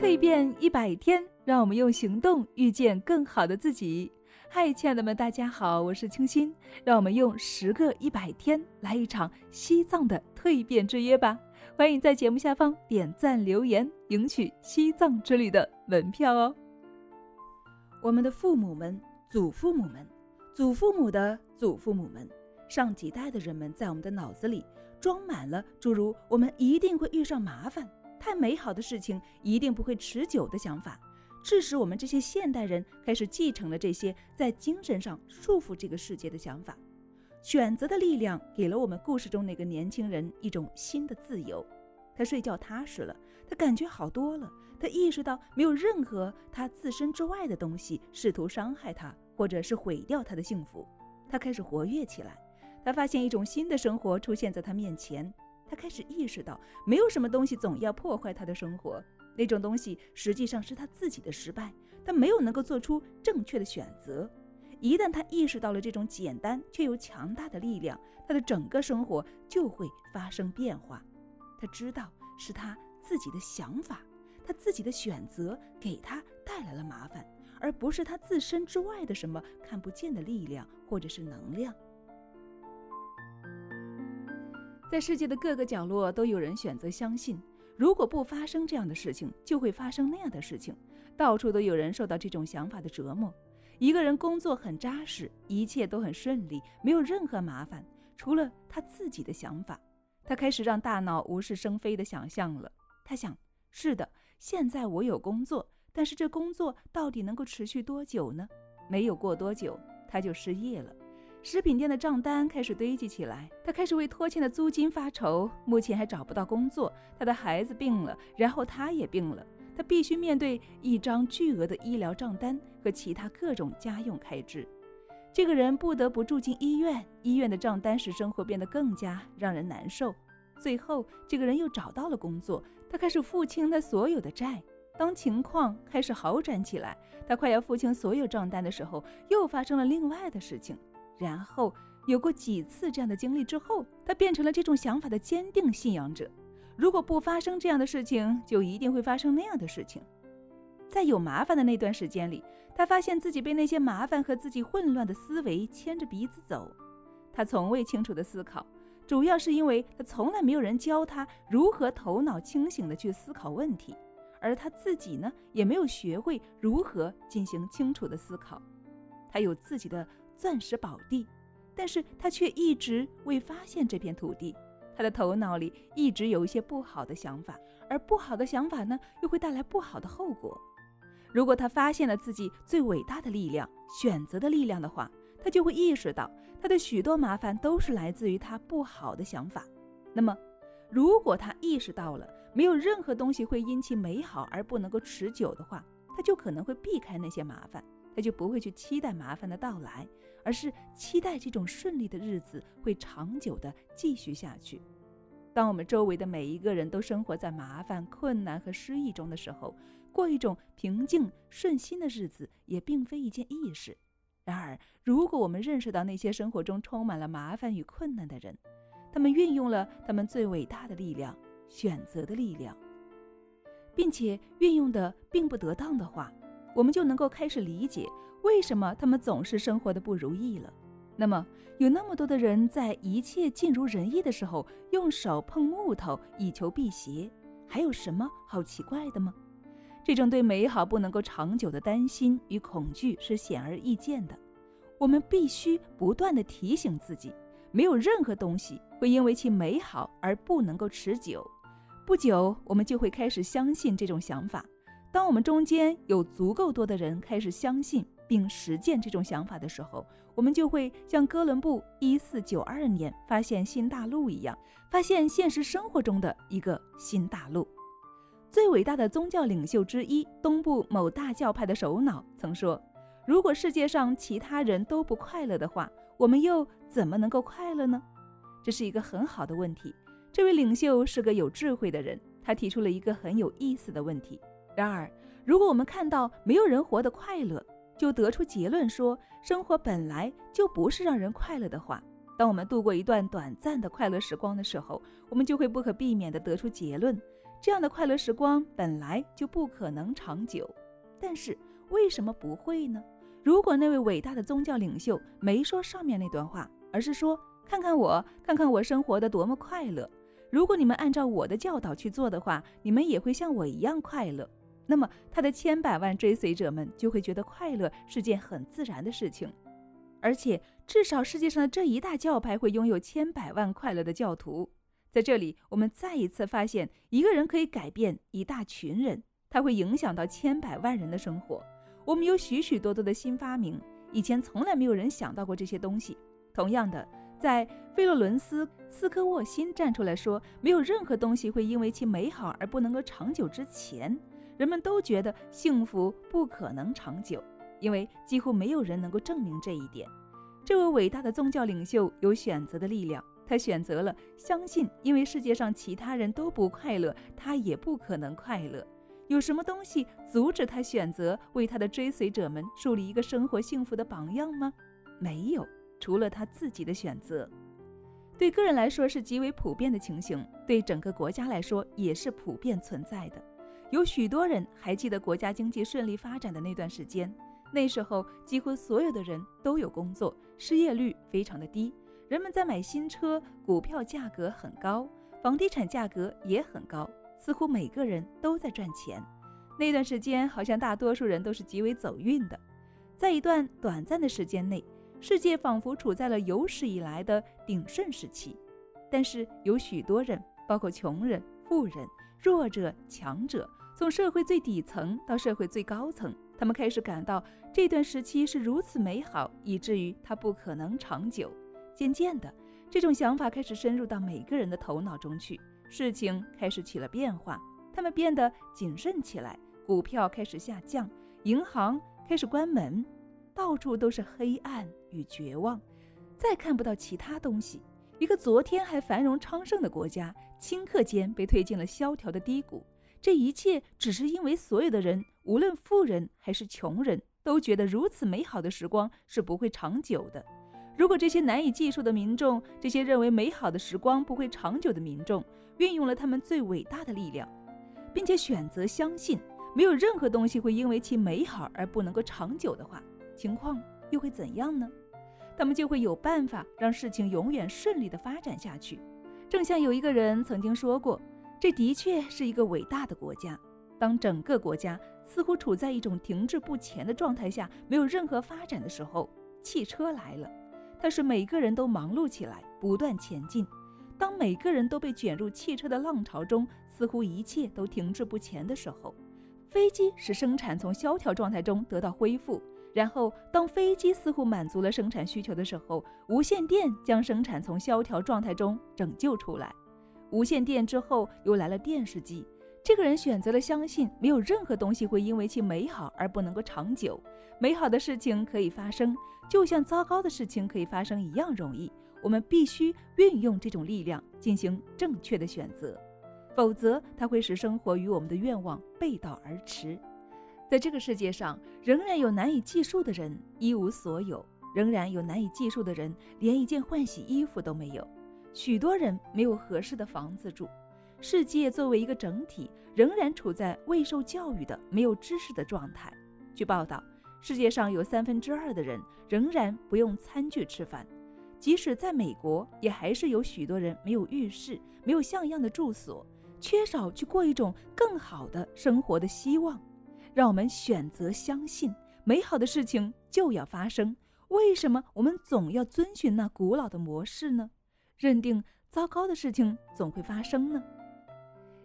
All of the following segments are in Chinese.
蜕变一百天，让我们用行动遇见更好的自己。嗨，亲爱的们，大家好，我是清新。让我们用十个一百天来一场西藏的蜕变之约吧！欢迎在节目下方点赞留言，赢取西藏之旅的门票哦。我们的父母们、祖父母们、祖父母的祖父母们，上几代的人们，在我们的脑子里装满了诸如“我们一定会遇上麻烦”。太美好的事情一定不会持久的想法，致使我们这些现代人开始继承了这些在精神上束缚这个世界的想法。选择的力量给了我们故事中那个年轻人一种新的自由。他睡觉踏实了，他感觉好多了。他意识到没有任何他自身之外的东西试图伤害他，或者是毁掉他的幸福。他开始活跃起来。他发现一种新的生活出现在他面前。他开始意识到，没有什么东西总要破坏他的生活。那种东西实际上是他自己的失败，他没有能够做出正确的选择。一旦他意识到了这种简单却又强大的力量，他的整个生活就会发生变化。他知道是他自己的想法，他自己的选择给他带来了麻烦，而不是他自身之外的什么看不见的力量或者是能量。在世界的各个角落，都有人选择相信，如果不发生这样的事情，就会发生那样的事情。到处都有人受到这种想法的折磨。一个人工作很扎实，一切都很顺利，没有任何麻烦，除了他自己的想法。他开始让大脑无事生非的想象了。他想：是的，现在我有工作，但是这工作到底能够持续多久呢？没有过多久，他就失业了。食品店的账单开始堆积起来，他开始为拖欠的租金发愁。目前还找不到工作，他的孩子病了，然后他也病了，他必须面对一张巨额的医疗账单和其他各种家用开支。这个人不得不住进医院，医院的账单使生活变得更加让人难受。最后，这个人又找到了工作，他开始付清他所有的债。当情况开始好转起来，他快要付清所有账单的时候，又发生了另外的事情。然后有过几次这样的经历之后，他变成了这种想法的坚定信仰者。如果不发生这样的事情，就一定会发生那样的事情。在有麻烦的那段时间里，他发现自己被那些麻烦和自己混乱的思维牵着鼻子走。他从未清楚的思考，主要是因为他从来没有人教他如何头脑清醒的去思考问题，而他自己呢，也没有学会如何进行清楚的思考。他有自己的。钻石宝地，但是他却一直未发现这片土地。他的头脑里一直有一些不好的想法，而不好的想法呢，又会带来不好的后果。如果他发现了自己最伟大的力量——选择的力量的话，他就会意识到他的许多麻烦都是来自于他不好的想法。那么，如果他意识到了没有任何东西会因其美好而不能够持久的话，他就可能会避开那些麻烦。他就不会去期待麻烦的到来，而是期待这种顺利的日子会长久的继续下去。当我们周围的每一个人都生活在麻烦、困难和失意中的时候，过一种平静顺心的日子也并非一件易事。然而，如果我们认识到那些生活中充满了麻烦与困难的人，他们运用了他们最伟大的力量——选择的力量，并且运用的并不得当的话。我们就能够开始理解为什么他们总是生活的不如意了。那么，有那么多的人在一切尽如人意的时候，用手碰木头以求辟邪，还有什么好奇怪的吗？这种对美好不能够长久的担心与恐惧是显而易见的。我们必须不断的提醒自己，没有任何东西会因为其美好而不能够持久。不久，我们就会开始相信这种想法。当我们中间有足够多的人开始相信并实践这种想法的时候，我们就会像哥伦布一四九二年发现新大陆一样，发现现实生活中的一个新大陆。最伟大的宗教领袖之一，东部某大教派的首脑曾说：“如果世界上其他人都不快乐的话，我们又怎么能够快乐呢？”这是一个很好的问题。这位领袖是个有智慧的人，他提出了一个很有意思的问题。然而，如果我们看到没有人活得快乐，就得出结论说生活本来就不是让人快乐的话，当我们度过一段短暂的快乐时光的时候，我们就会不可避免地得出结论：这样的快乐时光本来就不可能长久。但是为什么不会呢？如果那位伟大的宗教领袖没说上面那段话，而是说：“看看我，看看我生活的多么快乐。如果你们按照我的教导去做的话，你们也会像我一样快乐。”那么他的千百万追随者们就会觉得快乐是件很自然的事情，而且至少世界上的这一大教派会拥有千百万快乐的教徒。在这里，我们再一次发现，一个人可以改变一大群人，他会影响到千百万人的生活。我们有许许多多的新发明，以前从来没有人想到过这些东西。同样的，在费洛伦斯·斯科沃辛站出来说，没有任何东西会因为其美好而不能够长久之前。人们都觉得幸福不可能长久，因为几乎没有人能够证明这一点。这位伟大的宗教领袖有选择的力量，他选择了相信，因为世界上其他人都不快乐，他也不可能快乐。有什么东西阻止他选择为他的追随者们树立一个生活幸福的榜样吗？没有，除了他自己的选择。对个人来说是极为普遍的情形，对整个国家来说也是普遍存在的。有许多人还记得国家经济顺利发展的那段时间，那时候几乎所有的人都有工作，失业率非常的低，人们在买新车，股票价格很高，房地产价格也很高，似乎每个人都在赚钱。那段时间好像大多数人都是极为走运的，在一段短暂的时间内，世界仿佛处在了有史以来的鼎盛时期。但是有许多人，包括穷人、富人、弱者、强者。从社会最底层到社会最高层，他们开始感到这段时期是如此美好，以至于它不可能长久。渐渐的，这种想法开始深入到每个人的头脑中去，事情开始起了变化，他们变得谨慎起来，股票开始下降，银行开始关门，到处都是黑暗与绝望，再看不到其他东西。一个昨天还繁荣昌盛的国家，顷刻间被推进了萧条的低谷。这一切只是因为所有的人，无论富人还是穷人，都觉得如此美好的时光是不会长久的。如果这些难以计数的民众，这些认为美好的时光不会长久的民众，运用了他们最伟大的力量，并且选择相信没有任何东西会因为其美好而不能够长久的话，情况又会怎样呢？他们就会有办法让事情永远顺利的发展下去。正像有一个人曾经说过。这的确是一个伟大的国家。当整个国家似乎处在一种停滞不前的状态下，没有任何发展的时候，汽车来了，它使每个人都忙碌起来，不断前进。当每个人都被卷入汽车的浪潮中，似乎一切都停滞不前的时候，飞机使生产从萧条状态中得到恢复。然后，当飞机似乎满足了生产需求的时候，无线电将生产从萧条状态中拯救出来。无线电之后又来了电视机。这个人选择了相信，没有任何东西会因为其美好而不能够长久。美好的事情可以发生，就像糟糕的事情可以发生一样容易。我们必须运用这种力量进行正确的选择，否则它会使生活与我们的愿望背道而驰。在这个世界上，仍然有难以计数的人一无所有，仍然有难以计数的人连一件换洗衣服都没有。许多人没有合适的房子住，世界作为一个整体仍然处在未受教育的、没有知识的状态。据报道，世界上有三分之二的人仍然不用餐具吃饭，即使在美国，也还是有许多人没有浴室、没有像样的住所，缺少去过一种更好的生活的希望。让我们选择相信，美好的事情就要发生。为什么我们总要遵循那古老的模式呢？认定糟糕的事情总会发生呢？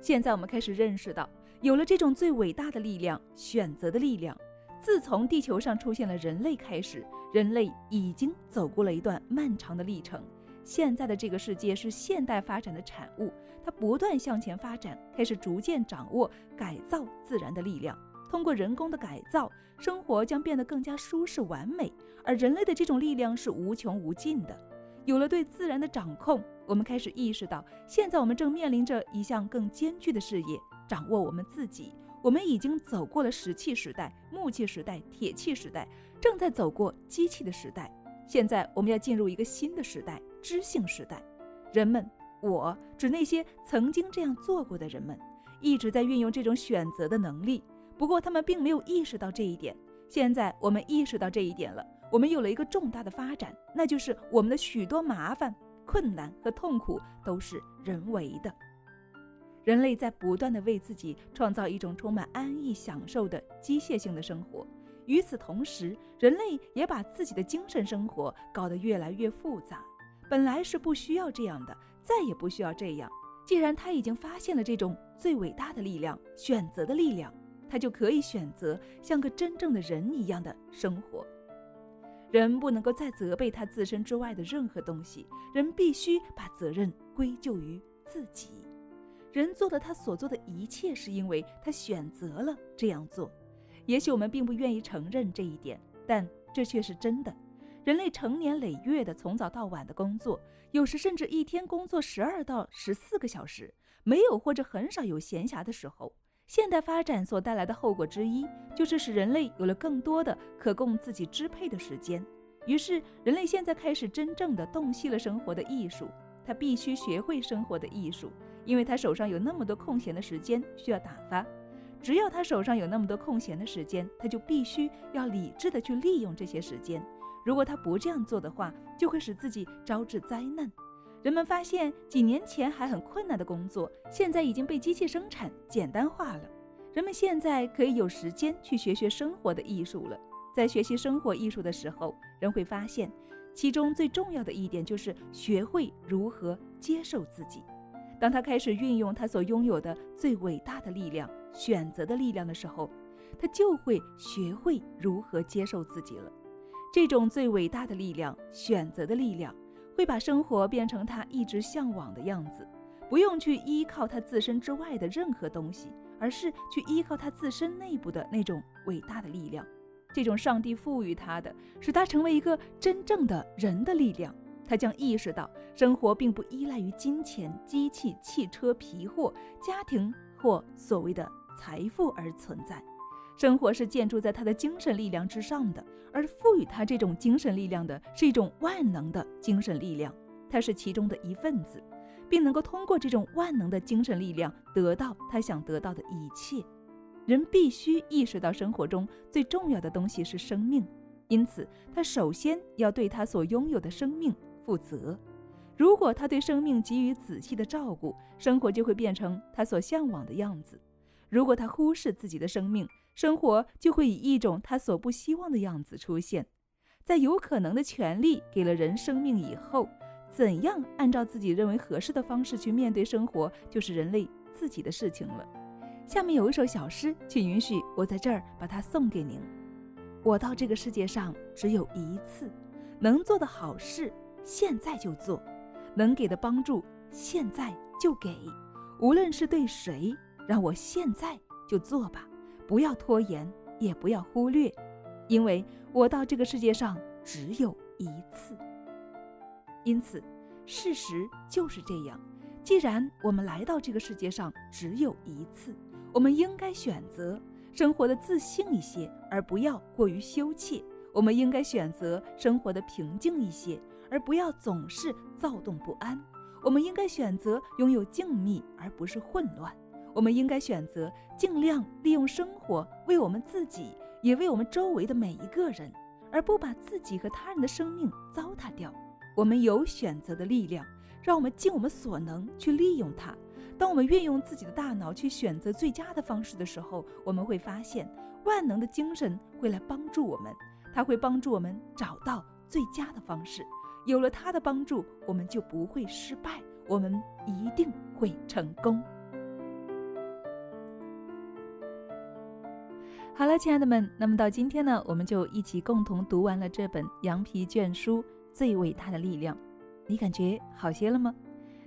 现在我们开始认识到，有了这种最伟大的力量——选择的力量。自从地球上出现了人类开始，人类已经走过了一段漫长的历程。现在的这个世界是现代发展的产物，它不断向前发展，开始逐渐掌握改造自然的力量。通过人工的改造，生活将变得更加舒适完美。而人类的这种力量是无穷无尽的。有了对自然的掌控，我们开始意识到，现在我们正面临着一项更艰巨的事业——掌握我们自己。我们已经走过了石器时代、木器时代、铁器时代，正在走过机器的时代。现在我们要进入一个新的时代——知性时代。人们，我指那些曾经这样做过的人们，一直在运用这种选择的能力，不过他们并没有意识到这一点。现在我们意识到这一点了，我们有了一个重大的发展，那就是我们的许多麻烦、困难和痛苦都是人为的。人类在不断的为自己创造一种充满安逸、享受的机械性的生活。与此同时，人类也把自己的精神生活搞得越来越复杂。本来是不需要这样的，再也不需要这样。既然他已经发现了这种最伟大的力量——选择的力量，他就可以选择像个真正的人一样的生活。人不能够再责备他自身之外的任何东西，人必须把责任归咎于自己。人做了他所做的一切，是因为他选择了这样做。也许我们并不愿意承认这一点，但这却是真的。人类成年累月的从早到晚的工作，有时甚至一天工作十二到十四个小时，没有或者很少有闲暇的时候。现代发展所带来的后果之一，就是使人类有了更多的可供自己支配的时间。于是，人类现在开始真正的洞悉了生活的艺术。他必须学会生活的艺术，因为他手上有那么多空闲的时间需要打发。只要他手上有那么多空闲的时间，他就必须要理智的去利用这些时间。如果他不这样做的话，就会使自己招致灾难。人们发现，几年前还很困难的工作，现在已经被机器生产简单化了。人们现在可以有时间去学学生活的艺术了。在学习生活艺术的时候，人会发现，其中最重要的一点就是学会如何接受自己。当他开始运用他所拥有的最伟大的力量——选择的力量的时候，他就会学会如何接受自己了。这种最伟大的力量——选择的力量，会把生活变成他一直向往的样子，不用去依靠他自身之外的任何东西，而是去依靠他自身内部的那种伟大的力量。这种上帝赋予他的，使他成为一个真正的人的力量。他将意识到，生活并不依赖于金钱、机器、汽车、皮货、家庭或所谓的财富而存在。生活是建筑在他的精神力量之上的，而赋予他这种精神力量的是一种万能的精神力量。他是其中的一份子，并能够通过这种万能的精神力量得到他想得到的一切。人必须意识到，生活中最重要的东西是生命，因此他首先要对他所拥有的生命。负责。如果他对生命给予仔细的照顾，生活就会变成他所向往的样子；如果他忽视自己的生命，生活就会以一种他所不希望的样子出现。在有可能的权利给了人生命以后，怎样按照自己认为合适的方式去面对生活，就是人类自己的事情了。下面有一首小诗，请允许我在这儿把它送给您。我到这个世界上只有一次，能做的好事。现在就做，能给的帮助现在就给，无论是对谁，让我现在就做吧，不要拖延，也不要忽略，因为我到这个世界上只有一次。因此，事实就是这样。既然我们来到这个世界上只有一次，我们应该选择生活的自信一些，而不要过于羞怯。我们应该选择生活的平静一些。而不要总是躁动不安。我们应该选择拥有静谧，而不是混乱。我们应该选择尽量利用生活，为我们自己，也为我们周围的每一个人，而不把自己和他人的生命糟蹋掉。我们有选择的力量，让我们尽我们所能去利用它。当我们运用自己的大脑去选择最佳的方式的时候，我们会发现万能的精神会来帮助我们，它会帮助我们找到最佳的方式。有了他的帮助，我们就不会失败，我们一定会成功。好了，亲爱的们，那么到今天呢，我们就一起共同读完了这本羊皮卷书《最伟大的力量》，你感觉好些了吗？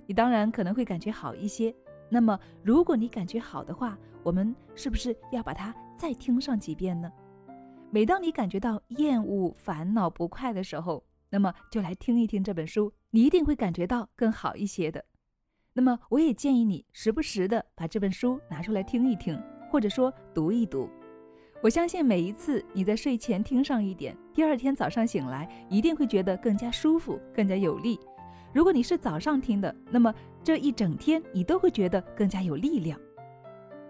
你当然可能会感觉好一些。那么，如果你感觉好的话，我们是不是要把它再听上几遍呢？每当你感觉到厌恶、烦恼、不快的时候，那么就来听一听这本书，你一定会感觉到更好一些的。那么我也建议你时不时的把这本书拿出来听一听，或者说读一读。我相信每一次你在睡前听上一点，第二天早上醒来一定会觉得更加舒服、更加有力。如果你是早上听的，那么这一整天你都会觉得更加有力量。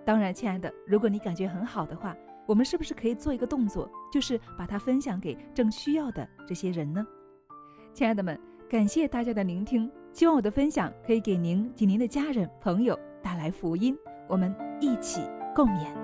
当然，亲爱的，如果你感觉很好的话，我们是不是可以做一个动作，就是把它分享给正需要的这些人呢？亲爱的们，感谢大家的聆听，希望我的分享可以给您及您的家人朋友带来福音，我们一起共勉。